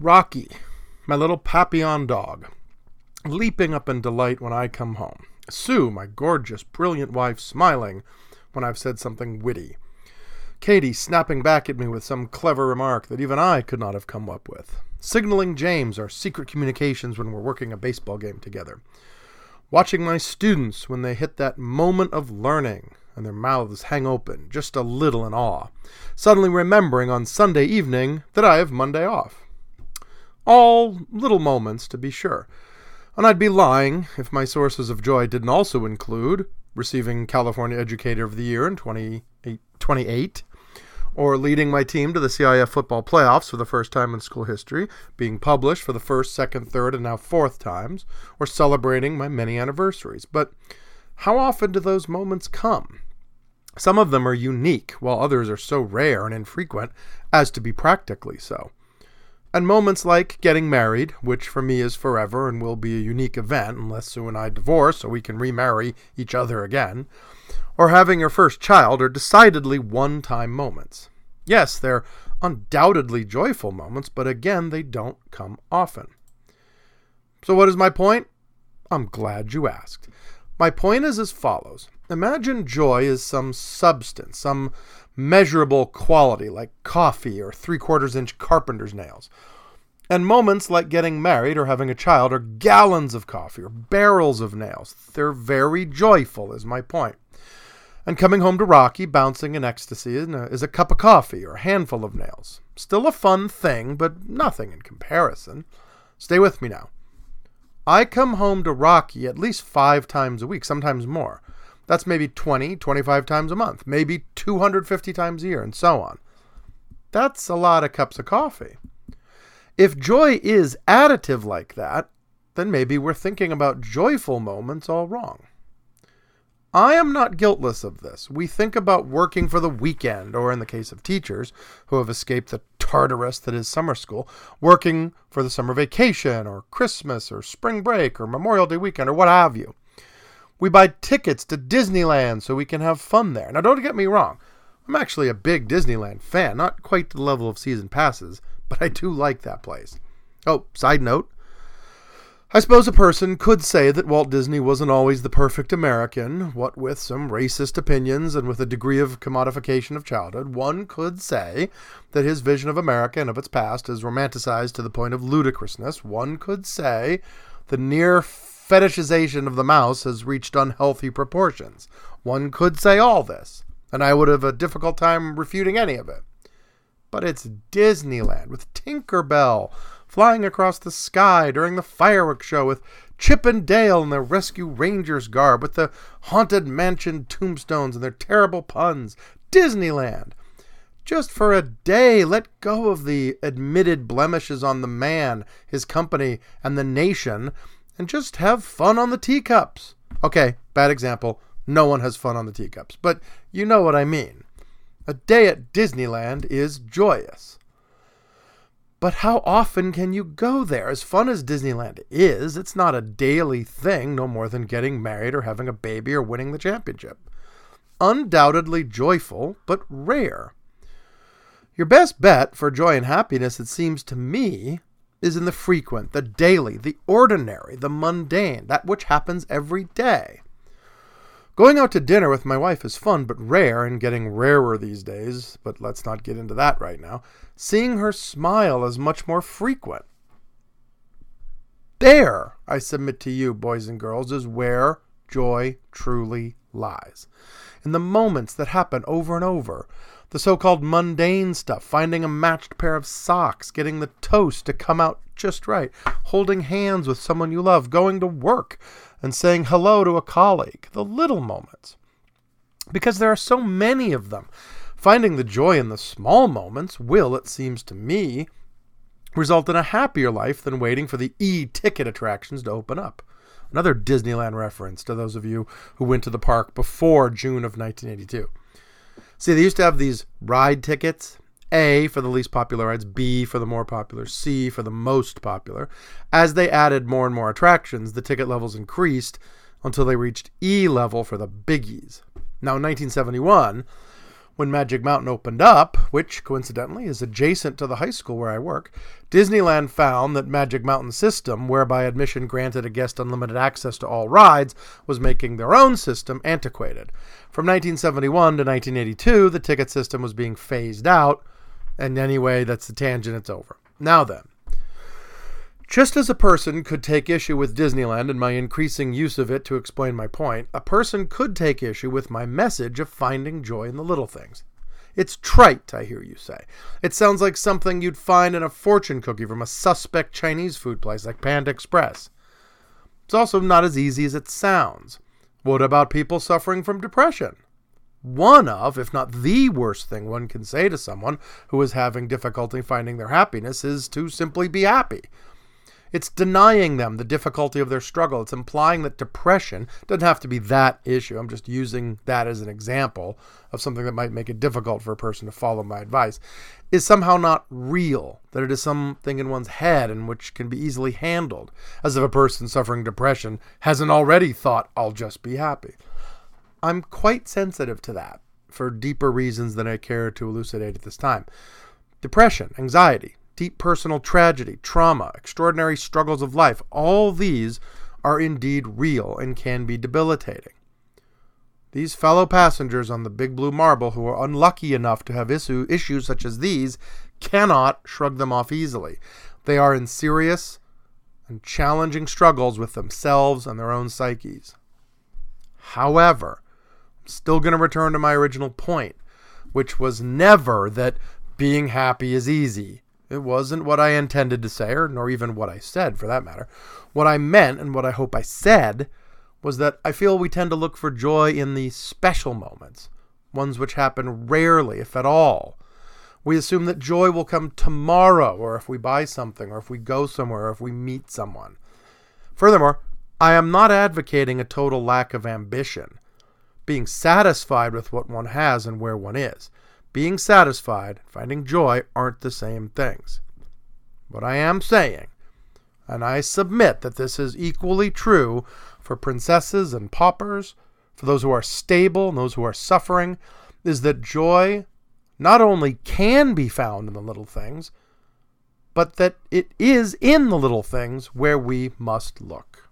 Rocky, my little Papillon dog, leaping up in delight when I come home. Sue, my gorgeous, brilliant wife, smiling when I've said something witty. Katie snapping back at me with some clever remark that even I could not have come up with. Signaling James our secret communications when we're working a baseball game together. Watching my students when they hit that moment of learning and their mouths hang open, just a little in awe, suddenly remembering on Sunday evening that I have Monday off. All little moments, to be sure. And I'd be lying if my sources of joy didn't also include receiving California Educator of the Year in 2028, or leading my team to the CIF football playoffs for the first time in school history, being published for the first, second, third, and now fourth times, or celebrating my many anniversaries. But how often do those moments come? Some of them are unique, while others are so rare and infrequent as to be practically so. And moments like getting married, which for me is forever and will be a unique event unless Sue and I divorce so we can remarry each other again, or having your first child are decidedly one time moments. Yes, they're undoubtedly joyful moments, but again, they don't come often. So, what is my point? I'm glad you asked. My point is as follows Imagine joy as some substance, some measurable quality like coffee or three quarters inch carpenter's nails. And moments like getting married or having a child are gallons of coffee or barrels of nails. They're very joyful, is my point. And coming home to Rocky, bouncing in ecstasy, is a cup of coffee or a handful of nails. Still a fun thing, but nothing in comparison. Stay with me now. I come home to Rocky at least five times a week, sometimes more. That's maybe 20, 25 times a month, maybe 250 times a year, and so on. That's a lot of cups of coffee. If joy is additive like that, then maybe we're thinking about joyful moments all wrong. I am not guiltless of this. We think about working for the weekend, or in the case of teachers who have escaped the Tartarus that is summer school, working for the summer vacation, or Christmas, or spring break, or Memorial Day weekend, or what have you. We buy tickets to Disneyland so we can have fun there. Now, don't get me wrong. I'm actually a big Disneyland fan, not quite to the level of season passes, but I do like that place. Oh, side note. I suppose a person could say that Walt Disney wasn't always the perfect American, what with some racist opinions and with a degree of commodification of childhood. One could say that his vision of America and of its past is romanticized to the point of ludicrousness. One could say the near fetishization of the mouse has reached unhealthy proportions. One could say all this, and I would have a difficult time refuting any of it. But it's Disneyland with Tinker Bell flying across the sky during the fireworks show with Chip and Dale in their Rescue Rangers garb with the Haunted Mansion tombstones and their terrible puns. Disneyland! Just for a day, let go of the admitted blemishes on the man, his company, and the nation, and just have fun on the teacups. Okay, bad example. No one has fun on the teacups, but you know what I mean. A day at Disneyland is joyous. But how often can you go there? As fun as Disneyland is, it's not a daily thing, no more than getting married or having a baby or winning the championship. Undoubtedly joyful, but rare. Your best bet for joy and happiness, it seems to me, is in the frequent, the daily, the ordinary, the mundane, that which happens every day. Going out to dinner with my wife is fun but rare and getting rarer these days, but let's not get into that right now. Seeing her smile is much more frequent. There, I submit to you, boys and girls, is where joy truly lies. In the moments that happen over and over, the so called mundane stuff, finding a matched pair of socks, getting the toast to come out just right, holding hands with someone you love, going to work, and saying hello to a colleague. The little moments. Because there are so many of them. Finding the joy in the small moments will, it seems to me, result in a happier life than waiting for the e ticket attractions to open up. Another Disneyland reference to those of you who went to the park before June of 1982. See, they used to have these ride tickets A for the least popular rides, B for the more popular, C for the most popular. As they added more and more attractions, the ticket levels increased until they reached E level for the biggies. Now, in 1971, When Magic Mountain opened up, which coincidentally is adjacent to the high school where I work, Disneyland found that Magic Mountain's system, whereby admission granted a guest unlimited access to all rides, was making their own system antiquated. From 1971 to 1982, the ticket system was being phased out, and anyway, that's the tangent, it's over. Now then, just as a person could take issue with Disneyland and my increasing use of it to explain my point, a person could take issue with my message of finding joy in the little things. It's trite, I hear you say. It sounds like something you'd find in a fortune cookie from a suspect Chinese food place like Panda Express. It's also not as easy as it sounds. What about people suffering from depression? One of, if not the worst thing one can say to someone who is having difficulty finding their happiness is to simply be happy. It's denying them the difficulty of their struggle. It's implying that depression doesn't have to be that issue. I'm just using that as an example of something that might make it difficult for a person to follow my advice. Is somehow not real, that it is something in one's head and which can be easily handled, as if a person suffering depression hasn't already thought, I'll just be happy. I'm quite sensitive to that for deeper reasons than I care to elucidate at this time. Depression, anxiety, deep personal tragedy, trauma, extraordinary struggles of life, all these are indeed real and can be debilitating. These fellow passengers on the Big Blue Marble who are unlucky enough to have issue, issues such as these cannot shrug them off easily. They are in serious and challenging struggles with themselves and their own psyches. However, I'm still going to return to my original point, which was never that being happy is easy it wasn't what I intended to say, or nor even what I said for that matter. What I meant, and what I hope I said, was that I feel we tend to look for joy in the special moments, ones which happen rarely, if at all. We assume that joy will come tomorrow, or if we buy something, or if we go somewhere, or if we meet someone. Furthermore, I am not advocating a total lack of ambition, being satisfied with what one has and where one is being satisfied, finding joy aren't the same things. What I am saying, and I submit that this is equally true for princesses and paupers, for those who are stable and those who are suffering, is that joy not only can be found in the little things, but that it is in the little things where we must look.